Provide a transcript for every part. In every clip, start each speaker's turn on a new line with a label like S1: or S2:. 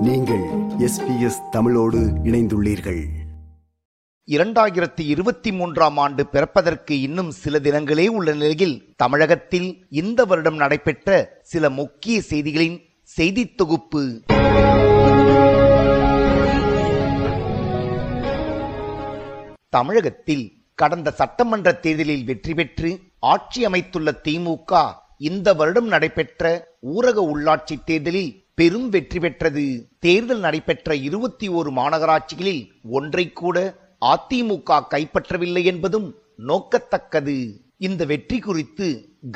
S1: நீங்கள் எஸ்பிஎஸ் தமிழோடு இணைந்துள்ளீர்கள்.
S2: இரண்டாயிரத்தி இருபத்தி மூன்றாம் ஆண்டு பிறப்பதற்கு இன்னும் சில தினங்களே உள்ள நிலையில் தமிழகத்தில் இந்த வருடம் நடைபெற்ற சில முக்கிய செய்திகளின் செய்தித் தொகுப்பு. தமிழகத்தில் கடந்த சட்டமன்ற தேர்தலில் வெற்றி பெற்று ஆட்சி அமைத்துள்ள திமுக இந்த வருடம் நடைபெற்ற ஊரக உள்ளாட்சி தேர்தலில் பெரும் வெற்றி பெற்றது. தேர்தல் நடைபெற்ற இருபத்தி ஓரு மாநகராட்சிகளில் ஒன்றை கூட அதிமுக கைப்பற்றவில்லை என்பதும் நோக்கத்தக்கது. இந்த வெற்றி குறித்து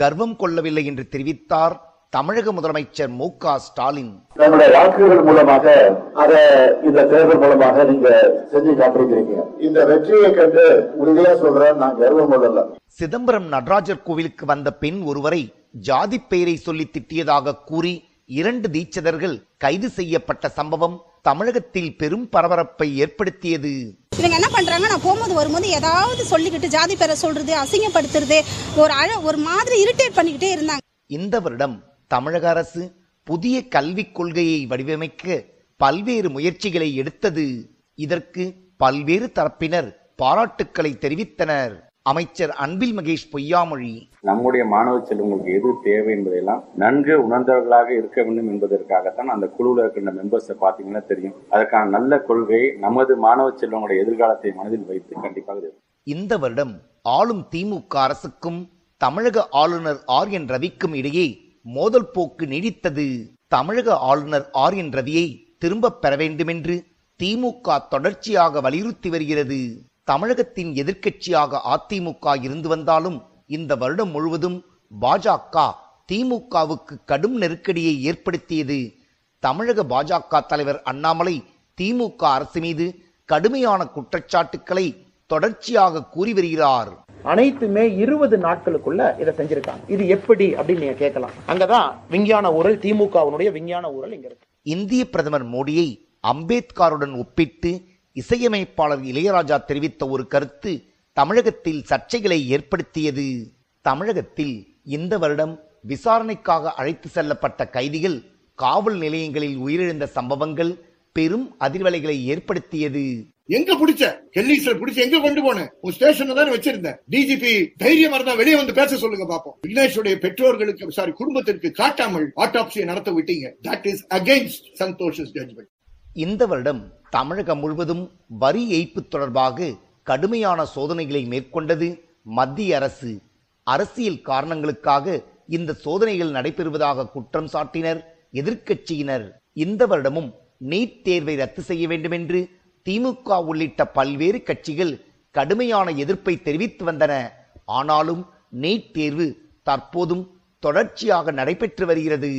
S2: கர்வம் கொள்ளவில்லை என்று தெரிவித்தார் தமிழக முதலமைச்சர் மு க ஸ்டாலின்.
S3: தன்னுடைய வாக்குகள் மூலமாக அதை இந்த தேர்தல் மூலமாக நீங்க செஞ்சு காட்டிருக்கிறீங்க இந்த வெற்றியை கண்டு உறுதியா சொல்றேன் நான் கர்வம் கொள்ளல.
S2: சிதம்பரம் நடராஜர் கோவிலுக்கு வந்த பெண் ஒருவரை ஜாதி பெயரை சொல்லி திட்டியதாக கூறி இரண்டு தீட்சிதர்கள் கைது செய்யப்பட்ட சம்பவம் தமிழகத்தில் பெரும் பரபரப்பை ஏற்படுத்தியது.
S4: இவங்க என்ன பண்றாங்க நான் போகும்போது வரும்போது ஏதாவது சொல்லிக்கிட்டு ஜாதி பேரை சொல்றது அசிங்கப்படுத்துறது ஒரு அழ ஒரு மாதிரி இரிட்டேட் பண்ணிக்கிட்டே இருந்தாங்க.
S2: இந்த வருடம் தமிழக அரசு புதிய கல்விக் கொள்கையை வடிவமைக்க பல்வேறு முயற்சிகளை எடுத்தது. இதற்கு பல்வேறு தரப்பினர் பாராட்டுக்களை தெரிவித்தனர். அமைச்சர் அன்பில் மகேஷ் பொய்யாமொழி.
S5: நம்முடைய மாணவ செல்வங்களுக்கு எது தேவை என்பதையெல்லாம் நன்கு உணர்ந்தவர்களாக இருக்க வேண்டும் என்பதற்காகத்தான் அந்த குழுவில் இருக்கின்ற மெம்பர்ஸை பார்த்தீங்கன்னா தெரியும். அதற்கான நல்ல கொள்கை நமது மாணவ செல்வங்களுடைய எதிர்காலத்தை மனதில் வைத்து கண்டிப்பாக
S2: இந்த வருடம் ஆளும் திமுக அரசுக்கும் தமிழக ஆளுநர் ஆர் என் ரவிக்கும் இடையே மோதல் போக்கு நீடித்தது. தமிழக ஆளுநர் ஆர் என் ரவியை திரும்பப் பெற வேண்டுமென்று திமுக தொடர்ச்சியாக வலியுறுத்தி வருகிறது. தமிழகத்தின் எதிர்க்கட்சியாக அதிமுக இருந்து வந்தாலும் இந்த வருடம் முழுவதும் பாஜக திமுகவுக்கு கடும் நெருக்கடியை ஏற்படுத்தியது. தமிழக பாஜக தலைவர் அண்ணாமலை திமுக அரசு மீது கடுமையான குற்றச்சாட்டுக்களை தொடர்ச்சியாக கூறி வருகிறார்.
S6: அனைத்துமே இருபது நாட்களுக்குள்ள இதை செஞ்சிருக்காங்க. இது எப்படி அப்படின்னு நீங்க கேட்கலாம். அங்கதான் விஞ்ஞான ஊழல் திமுகவினுடைய விஞ்ஞான ஊழல் இங்க இருக்கு.
S2: இந்திய பிரதமர் மோடியை அம்பேத்கருடன் ஒப்பிட்டு இசையமைப்பாளர் இளையராஜா தெரிவித்த ஒரு கருத்து தமிழகத்தில் சர்ச்சைகளை ஏற்படுத்தியது. தமிழகத்தில் இந்த வருடம் விசாரணைக்காக அழைத்து செல்லப்பட்ட கைதிகள் காவல் நிலையங்களில் உயிரிழந்த சம்பவங்கள் பெரும் அதிர்வலைகளை ஏற்படுத்தியது.
S7: எங்க பிடிச்ச? கெல்லீஸ்ல பிடிச்ச எங்க கொண்டு போனேன் உன் ஸ்டேஷன்ல தான் வச்சிருந்தேன். டிஜிபி தைரியமா இருந்தா வெளியே வந்து பேச சொல்லுங்க பாப்போம். விக்னேஷுடைய பெற்றோர்களுக்கு சாரி குடும்பத்திற்கு காட்டாமல் ஆட்டாப்சியை நடத்த விட்டீங்க. That is against Santosh judgment
S2: இந்த வருடம் தமிழகம் முழுவதும் வரி ஏய்ப்பு தொடர்பாக கடுமையான சோதனைகளை மேற்கொண்டது மத்திய அரசு. அரசியல் காரணங்களுக்காக இந்த சோதனைகள் நடைபெறுவதாக குற்றம் சாட்டினர் எதிர்க்கட்சியினர். இந்த வருடமும் நீட் தேர்வை ரத்து செய்ய வேண்டும் என்று திமுக உள்ளிட்ட பல்வேறு கட்சிகள் கடுமையான எதிர்ப்பை தெரிவித்து வந்தன. ஆனாலும் நீட் தேர்வு தற்போதும் தொடர்ச்சியாக நடைபெற்று வருகிறது.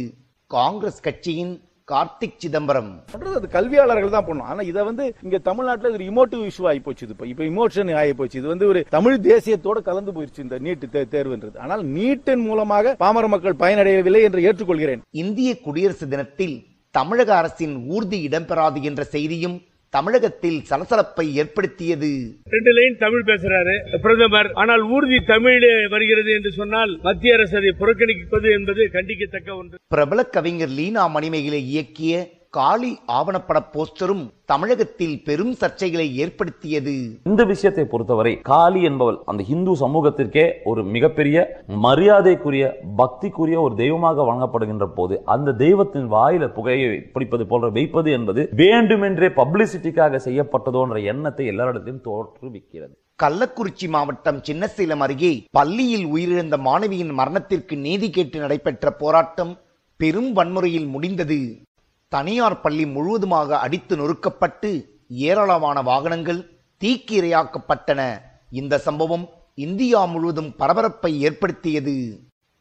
S2: காங்கிரஸ் கட்சியின் கார்த்திக் சிதம்பரம்.
S8: பண்றது அது கல்வியாளர்கள் தான் பண்ணும் ஆனா இதை வந்து இங்க தமிழ்நாட்டுல ஒரு இமோட்டிவ் இஷ்யூ ஆகி போச்சு இப்போ. இப்போ இமோஷன் ஆகி போச்சு. இது வந்து ஒரு தமிழ் தேசியத்தோட கலந்து போயிருச்சு இந்த நீட் தேர்வுன்றது. ஆனால் நீட்டின் மூலமாக பாமர மக்கள் பயனடையவில்லை என்று ஏற்றுக்கொள்கிறேன்.
S2: இந்திய குடியரசு தினத்தில் தமிழக அரசின் ஊர்தி இடம்பெறாது என்ற செய்தியும் தமிழகத்தில் சலசலப்பை ஏற்படுத்தியது.
S9: ரெண்டு லைன் தமிழ் பேசுறாரு பிரதமர். ஆனால் ஊர்தி தமிழ் வருகிறது என்று சொன்னால் மத்திய அரசு அதை புறக்கணிப்பது என்பது கண்டிக்கத்தக்க ஒன்று.
S2: பிரபல கவிஞர் லீனா மணிமேகலை இயக்கிய காளி ஆவணப்பட போஸ்டரும் தமிழகத்தில் பெரும் சர்ச்சைகளை ஏற்படுத்தியது.
S10: இந்த விஷயத்தை பொறுத்தவரை காளி என்பவள் அந்த இந்து சமூகத்திற்கே ஒரு மிகப்பெரிய மரியாதைக்குரிய பக்திக்குரிய ஒரு தெய்வமாக வழங்கப்படுகின்ற போது அந்த தெய்வத்தின் வாயில புகையை பிடிப்பது போன்ற வைப்பது என்பது வேண்டுமென்றே பப்ளிசிட்டிக்காக செய்யப்பட்டதோன்ற எண்ணத்தை எல்லாரிடத்திலும் தோற்றுவிக்கிறது.
S2: கள்ளக்குறிச்சி மாவட்டம் சின்னசேலம் அருகே பள்ளியில் உயிரிழந்த மாணவியின் மரணத்திற்கு நீதி கேட்டு நடைபெற்ற போராட்டம் பெரும் வன்முறையில் முடிந்தது. தனியார் பள்ளி முழுவதுமாக அடித்து நொறுக்கப்பட்டு ஏராளமான வாகனங்கள் தீக்கு இரையாக்கப்பட்டன இந்த சம்பவம் இந்தியா முழுவதும் பரபரப்பை ஏற்படுத்தியது.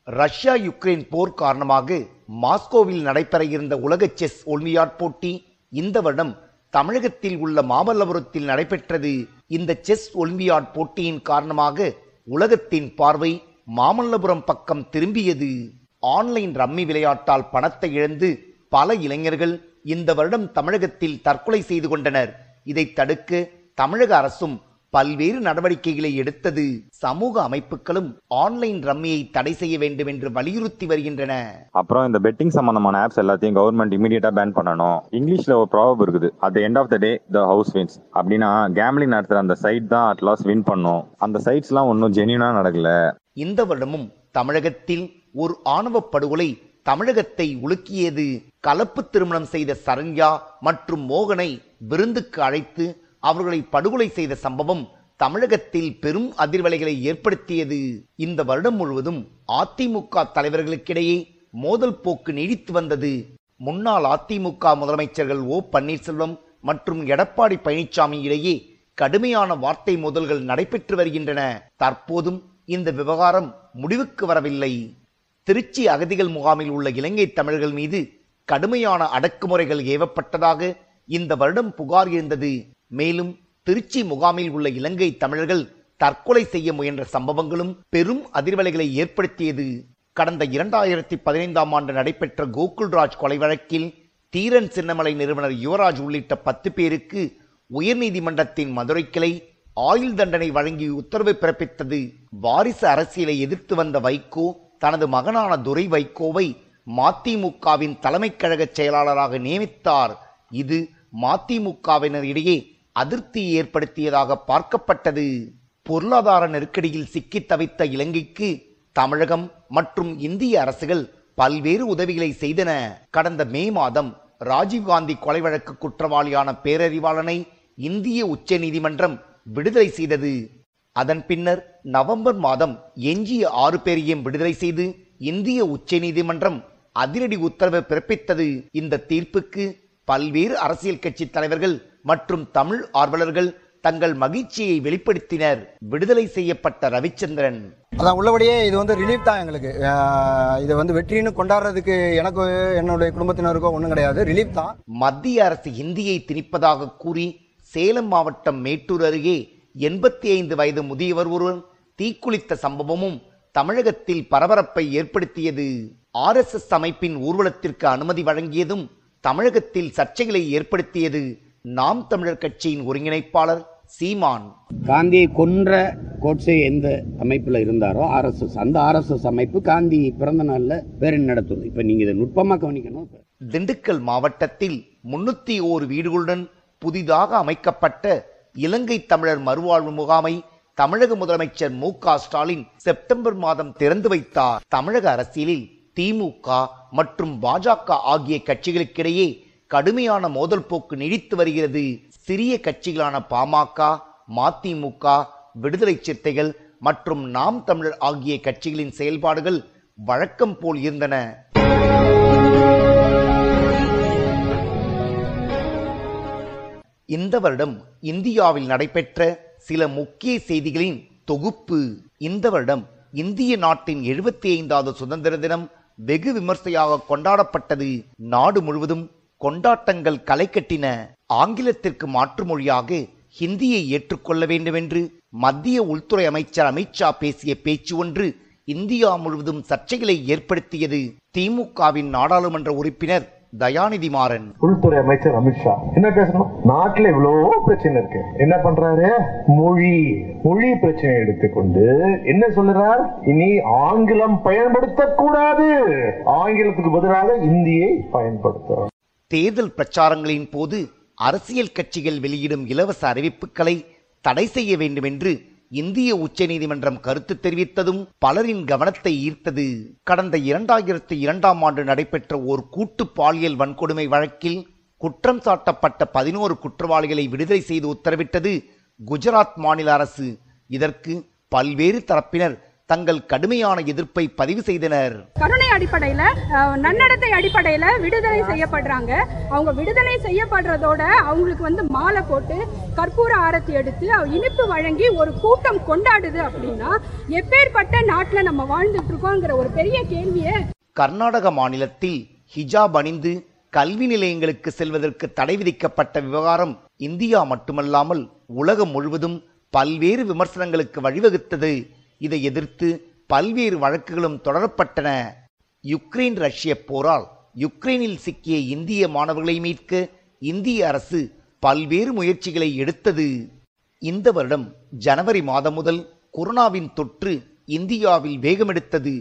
S2: ரஷ்யா யுக்ரைன் போர் காரணமாக மாஸ்கோவில் நடைபெற இருந்த உலக செஸ் ஒலிம்பியாட் போட்டி இந்த வருடம் தமிழகத்தில் உள்ள மாமல்லபுரத்தில் நடைபெற்றது. இந்த செஸ் ஒலிம்பியாட் போட்டியின் காரணமாக உலகத்தின் பார்வை மாமல்லபுரம் பக்கம் திரும்பியது. ஆன்லைன் ரம்மி விளையாட்டால் பணத்தை இழந்து பல இளைஞர்கள் இந்த வருடம் தமிழகத்தில் தற்கொலை செய்து கொண்டனர். இதை தடுக்க தமிழக அரசும் பல்வேறு நடவடிக்கைகளை எடுத்தது. சமூக அமைப்புகளும் ஆன்லைன் ரம்மியை தடை செய்ய வேண்டும் என்று வலியுறுத்தி வருகின்றன.
S11: அப்புறம் இந்த பெட்டிங் சம்பந்தமான ஆப்ஸ் எல்லாத்தையும் கவர்மெண்ட் இமீடியட்டா பேன் பண்ணணும். இங்கிலீஷ்ல ஒரு ப்ராபப் இருக்குது. At end of the day the house wins அப்படின்னா கேம்லிங் நடத்துற அந்த சைட் தான் அட் லாஸ்ட் வின் பண்ணும். அந்த சைட்ஸ் எல்லாம் ஒன்றும் ஜென்யூனா நடக்கல.
S2: இந்த வருடமும் தமிழகத்தில் ஒரு ஆணவ படுகொலை தமிழகத்தை உலுக்கியது கலப்பு திருமணம் செய்த சரண்யா மற்றும் மோகனை விருந்துக்கு அழைத்து அவர்களை படுகொலை செய்த சம்பவம் தமிழகத்தில் பெரும் அதிர்வலைகளை ஏற்படுத்தியது. இந்த வருடம் முழுவதும் அதிமுக தலைவர்களுக்கிடையே மோதல் போக்கு நீடித்து வந்தது. முன்னாள் அதிமுக முதலமைச்சர்கள் ஓ பன்னீர்செல்வம் மற்றும் எடப்பாடி பழனிசாமி இடையே கடுமையான வார்த்தை மோதல்கள் நடைபெற்று வருகின்றன. தற்போதும் இந்த விவகாரம் முடிவுக்கு வரவில்லை. திருச்சி அகதிகள் முகாமில் உள்ள இலங்கை தமிழர்கள் மீது கடுமையான அடக்குமுறைகள் ஏவப்பட்டதாக இந்த வருடம் புகார் இருந்தது மேலும் திருச்சி முகாமில் உள்ள இலங்கை தமிழர்கள் தற்கொலை செய்ய முயன்ற சம்பவங்களும் பெரும் அதிர்வலைகளை ஏற்படுத்தியது. கடந்த இரண்டாயிரத்தி பதினைந்தாம் ஆண்டு நடைபெற்ற கோகுல்ராஜ் கொலை வழக்கில் தீரன் சின்னமலை நிறுவனர் யுவராஜ் உள்ளிட்ட பத்து பேருக்கு உயர்நீதிமன்றத்தின் மதுரை கிளை ஆயுள் தண்டனை வழங்கி உத்தரவு பிறப்பித்தது. வாரிசு அரசியலை எதிர்த்து வந்த வைகோ தனது மகனான துரை வைகோவை மதிமுகவின் தலைமை கழக செயலாளராக நியமித்தார். இது மதிமுகவினரிடையே அதிருப்தி ஏற்படுத்தியதாக பார்க்கப்பட்டது. பொருளாதார நெருக்கடியில் சிக்கித் தவித்த இலங்கைக்கு தமிழகம் மற்றும் இந்திய அரசுகள் பல்வேறு உதவிகளை செய்தன. கடந்த மே மாதம் ராஜீவ்காந்தி கொலை வழக்கு குற்றவாளியான பேரறிவாளனை இந்திய உச்ச நீதிமன்றம் விடுதலை செய்தது. அதன் பின்னர் நவம்பர் மாதம் எஞ்சிய ஆறு பேரையும் விடுதலை செய்து இந்திய உச்ச நீதிமன்றம் அதிரடி உத்தரவு பிறப்பித்தது. இந்த தீர்ப்புக்கு பல்வேறு அரசியல் கட்சி தலைவர்கள் மற்றும் தமிழ் ஆர்வலர்கள் தங்கள் மகிழ்ச்சியை வெளிப்படுத்தினர். விடுதலை செய்யப்பட்ட ரவிச்சந்திரன்.
S12: அதான் உள்ளபடியே இது வந்து ரிலீஃப் தான் எங்களுக்கு. இது வந்து வெற்றின்னு கொண்டாடுறதுக்கு எனக்கு என்னுடைய குடும்பத்தினருக்கோ ஒன்றும் கிடையாது. ரிலீஃப் தான்.
S2: மத்திய அரசு இந்தியை திணிப்பதாக கூறி சேலம் மாவட்டம் மேட்டூர் அருகே எண்பத்தி ஐந்து வயது முதியவர் ஒருவர் தீக்குளித்த சம்பவமும் தமிழகத்தில் பரபரப்பை ஏற்படுத்தியது. ஆர்எஸ்எஸ் அமைப்பின் ஊர்வலத்திற்கு அனுமதி வழங்கியதும் தமிழகத்தில் சர்ச்சைகளை ஏற்படுத்தியது நாம் தமிழர் கட்சியின் ஒருங்கிணைப்பாளர் சீமான்.
S13: காந்தியை கொன்ற கோட்சே எந்த அமைப்புல இருந்தாரோ ஆர்எஸ்எஸ் அந்த ஆர்எஸ்எஸ் அமைப்பு காந்தி பிறந்த நாள்ல பேரணி நடத்துவது இப்ப நீங்க இதை நுட்பமா கவனிக்கணும்.
S2: திண்டுக்கல் மாவட்டத்தில் முன்னூத்தி ஓரு வீடுகளுடன் புதிதாக அமைக்கப்பட்ட இலங்கை தமிழர் மறுவாழ்வு முகாமை தமிழக முதலமைச்சர் மு க ஸ்டாலின் செப்டம்பர் மாதம் திறந்து வைத்தார். தமிழக அரசியலில் திமுக மற்றும் பாஜக ஆகிய கட்சிகளுக்கிடையே கடுமையான மோதல் போக்கு நீடித்து வருகிறது. சிறிய கட்சிகளான பாமக மதிமுக விடுதலை சிறுத்தைகள் மற்றும் நாம் தமிழர் ஆகிய கட்சிகளின் செயல்பாடுகள் வழக்கம் போல் இருந்தன. இந்த வருடம் இந்தியாவில் நடைபெற்ற சில முக்கிய செய்திகளின் தொகுப்பு. இந்த வருடம் இந்திய நாட்டின் எழுபத்தி ஐந்தாவது சுதந்திர தினம் வெகு விமர்சையாக கொண்டாடப்பட்டது. நாடு முழுவதும் கொண்டாட்டங்கள் களை கட்டின ஆங்கிலத்திற்கு மாற்று மொழியாக ஹிந்தியை ஏற்றுக்கொள்ள வேண்டும் என்று மத்திய உள்துறை அமைச்சர் அமித்ஷா பேசிய பேச்சு ஒன்று இந்தியா முழுவதும் சர்ச்சைகளை ஏற்படுத்தியது. திமுகவின் நாடாளுமன்ற உறுப்பினர் தயாநிதி மாறன்
S14: உள்துறை அமைச்சர் அமித்ஷா என்ன பேசணும்? நாட்டுல இவ்வளவு பிரச்சனை இருக்கு. என்ன பண்றாரு? மொழி. மொழி பிரச்சனை எடுத்துக்கொண்டு என்ன சொல்லுறார்? இனி ஆங்கிலம் பயன்படுத்தக்கூடாது. ஆங்கிலத்துக்கு பதிலாக இந்தியை பயன்படுத்த
S2: தேர்தல் பிரச்சாரங்களின் போது அரசியல் கட்சிகள் வெளியிடும் இலவச அறிவிப்புகளை தடை செய்ய வேண்டும் என்று இந்திய உச்சநீதிமன்றம் கருத்து தெரிவித்ததும் பலரின் கவனத்தை ஈர்த்தது. கடந்த இரண்டாயிரத்தி இரண்டாம் ஆண்டு நடைபெற்ற ஓர் கூட்டு பாலியல் வன்கொடுமை வழக்கில் குற்றம் சாட்டப்பட்ட பதினோரு குற்றவாளிகளை விடுதலை செய்து உத்தரவிட்டது குஜராத் மாநில அரசு. இதற்கு பல்வேறு தரப்பினர் தங்கள் கடுமையான எதிர்ப்பை பதிவு செய்தனர்.
S15: கருணை அடிப்படையில நன்னடத்தை அடிப்படையில விடுதலை செய்யப்படுறாங்க. அவங்க விடுதலை செய்யப்படுறதோட அவங்களுக்கு வந்து மாலை போட்டு கற்பூர ஆரத்தி எடுத்து இனிப்பு வழங்கி ஒரு கூட்டம் கொண்டாடுது அப்படின்னா எப்பேற்பட்ட நாட்டுல நம்ம வாழ்ந்துட்டு இருக்கோங்கிற ஒரு பெரிய கேள்வியை
S2: கர்நாடக மாநிலத்தில் ஹிஜாப் அணிந்து கல்வி நிலையங்களுக்கு செல்வதற்கு தடை விதிக்கப்பட்ட விவகாரம் இந்தியா மட்டுமல்லாமல் உலகம் முழுவதும் பல்வேறு விமர்சனங்களுக்கு வழிவகுத்தது. இதை எதிர்த்து பல்வேறு வழக்குகளும் தொடரப்பட்டன. யுக்ரைன் ரஷ்ய போரால் யுக்ரைனில் சிக்கிய இந்திய மாணவர்களை மீட்க இந்திய அரசு பல்வேறு முயற்சிகளை எடுத்தது. இந்த வருடம் ஜனவரி மாதம் முதல் கொரோனாவின் தொற்று இந்தியாவில் வேகமெடுத்தது.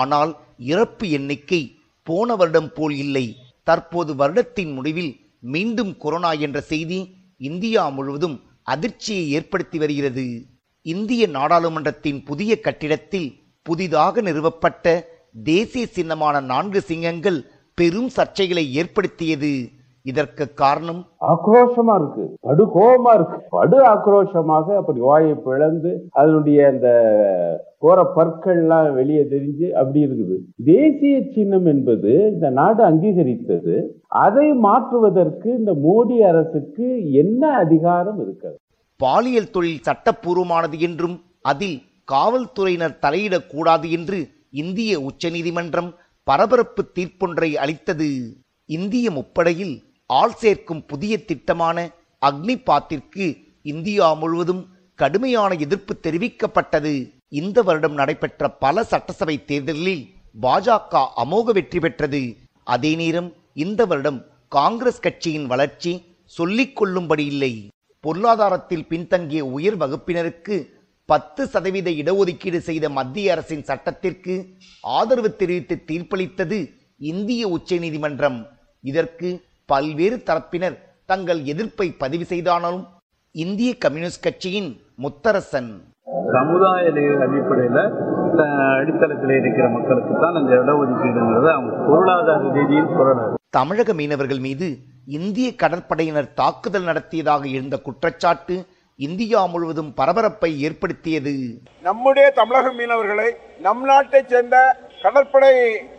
S2: ஆனால் இறப்பு எண்ணிக்கை போன வருடம் போல் இல்லை. தற்போது வருடத்தின் முடிவில் மீண்டும் கொரோனா என்ற செய்தி இந்தியா முழுவதும் அதிர்ச்சியை ஏற்படுத்தி வருகிறது. இந்திய நாடாளுமன்றத்தின் புதிய கட்டிடத்தில் புதிதாக நிறுவப்பட்ட தேசிய சின்னமான நான்கு சிங்கங்கள் பெரும் சர்ச்சைகளை ஏற்படுத்தியது. இதற்கு காரணம்?
S16: ஆக்ரோஷமா இருக்கு. படு கோபமா இருக்கு. படு ஆக்ரோஷமாக அப்படி வாயை பிளந்து அதனுடைய அந்த கோர பற்கள்லாம் வெளியே தெரிஞ்சு அப்படி இருக்குது. தேசிய சின்னம் என்பது இந்த நாடு அங்கீகரித்தது. அதை மாற்றுவதற்கு இந்த மோடி அரசுக்கு என்ன அதிகாரம் இருக்கிறது?
S2: பாலியல் தொழில் சட்டப்பூர்வமானது என்றும் அதில் காவல்துறையினர் தலையிடக்கூடாது என்று இந்திய உச்சநீதிமன்றம் பரபரப்பு தீர்ப்பொன்றை அளித்தது. இந்திய முப்படையில் ஆள் சேர்க்கும் புதிய திட்டமான அக்னிபாத்திற்கு இந்தியா முழுவதும் கடுமையான எதிர்ப்பு தெரிவிக்கப்பட்டது. இந்த வருடம் நடைபெற்ற பல சட்டசபை தேர்தலில் பாஜக அமோக வெற்றி பெற்றது. அதே நேரம் இந்த வருடம் காங்கிரஸ் கட்சியின் வளர்ச்சி சொல்லிக் கொள்ளும்படி இல்லை. பொருளாதாரத்தில் பின்தங்கிய உயர் வகுப்பினருக்கு பத்து சதவீத இடஒதுக்கீடு செய்த மத்திய அரசின் சட்டத்திற்கு ஆதரவு தெரிவித்து தீர்ப்பளித்தது இந்திய உச்சநீதிமன்றம். இதற்கு பல்வேறு தரப்பினர் தங்கள் எதிர்ப்பை பதிவு செய்தானாலும் இந்திய கம்யூனிஸ்ட் கட்சியின் முத்தரசன்.
S17: சமுதாய அடிப்படையில் அடித்தளத்தில் இருக்கிற மக்களுக்கு தான் அந்த இடஒதுக்கீடுங்கிறது அவங்க பொருளாதார ரீதியில்
S2: தமிழக மீனவர்கள் மீது இந்திய கடற்படையினர் தாக்குதல் நடத்தியதாக எழுந்த குற்றச்சாட்டு இந்தியா முழுவதும் பரபரப்பை ஏற்படுத்தியது.
S18: நம்முடைய தமிழக மீனவர்களை நம் நாட்டைச் சேர்ந்த கடற்படை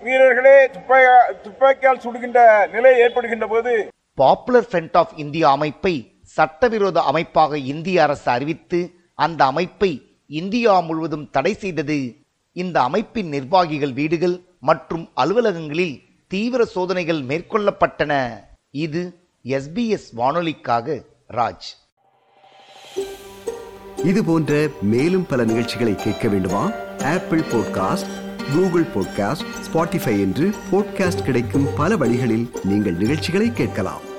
S18: வீரர்களே துப்பாக்கி துப்பாக்கியால் சுடுகின்ற நிலை ஏற்படுகின்ற போது
S2: பாப்புலர் ஃப்ரண்ட் ஆஃப் இந்தியா அமைப்பை சட்டவிரோத அமைப்பாக இந்திய அரசு அறிவித்து அந்த அமைப்பை இந்தியா முழுவதும் தடை செய்தது. இந்த அமைப்பின் நிர்வாகிகள் வீடுகள் மற்றும் அலுவலகங்களில் தீவிர சோதனைகள் மேற்கொள்ளப்பட்டன. இது எஸ்பிஎஸ் வானொலிக்காக ராஜ்.
S1: இது போன்ற மேலும் பல நிகழ்ச்சிகளை கேட்க வேண்டுமா? Apple podcast Google podcast Spotify என்று பாட்காஸ்ட் கிடைக்கும் பல வழிகளில் நீங்கள் நிகழ்ச்சிகளை கேட்கலாம்.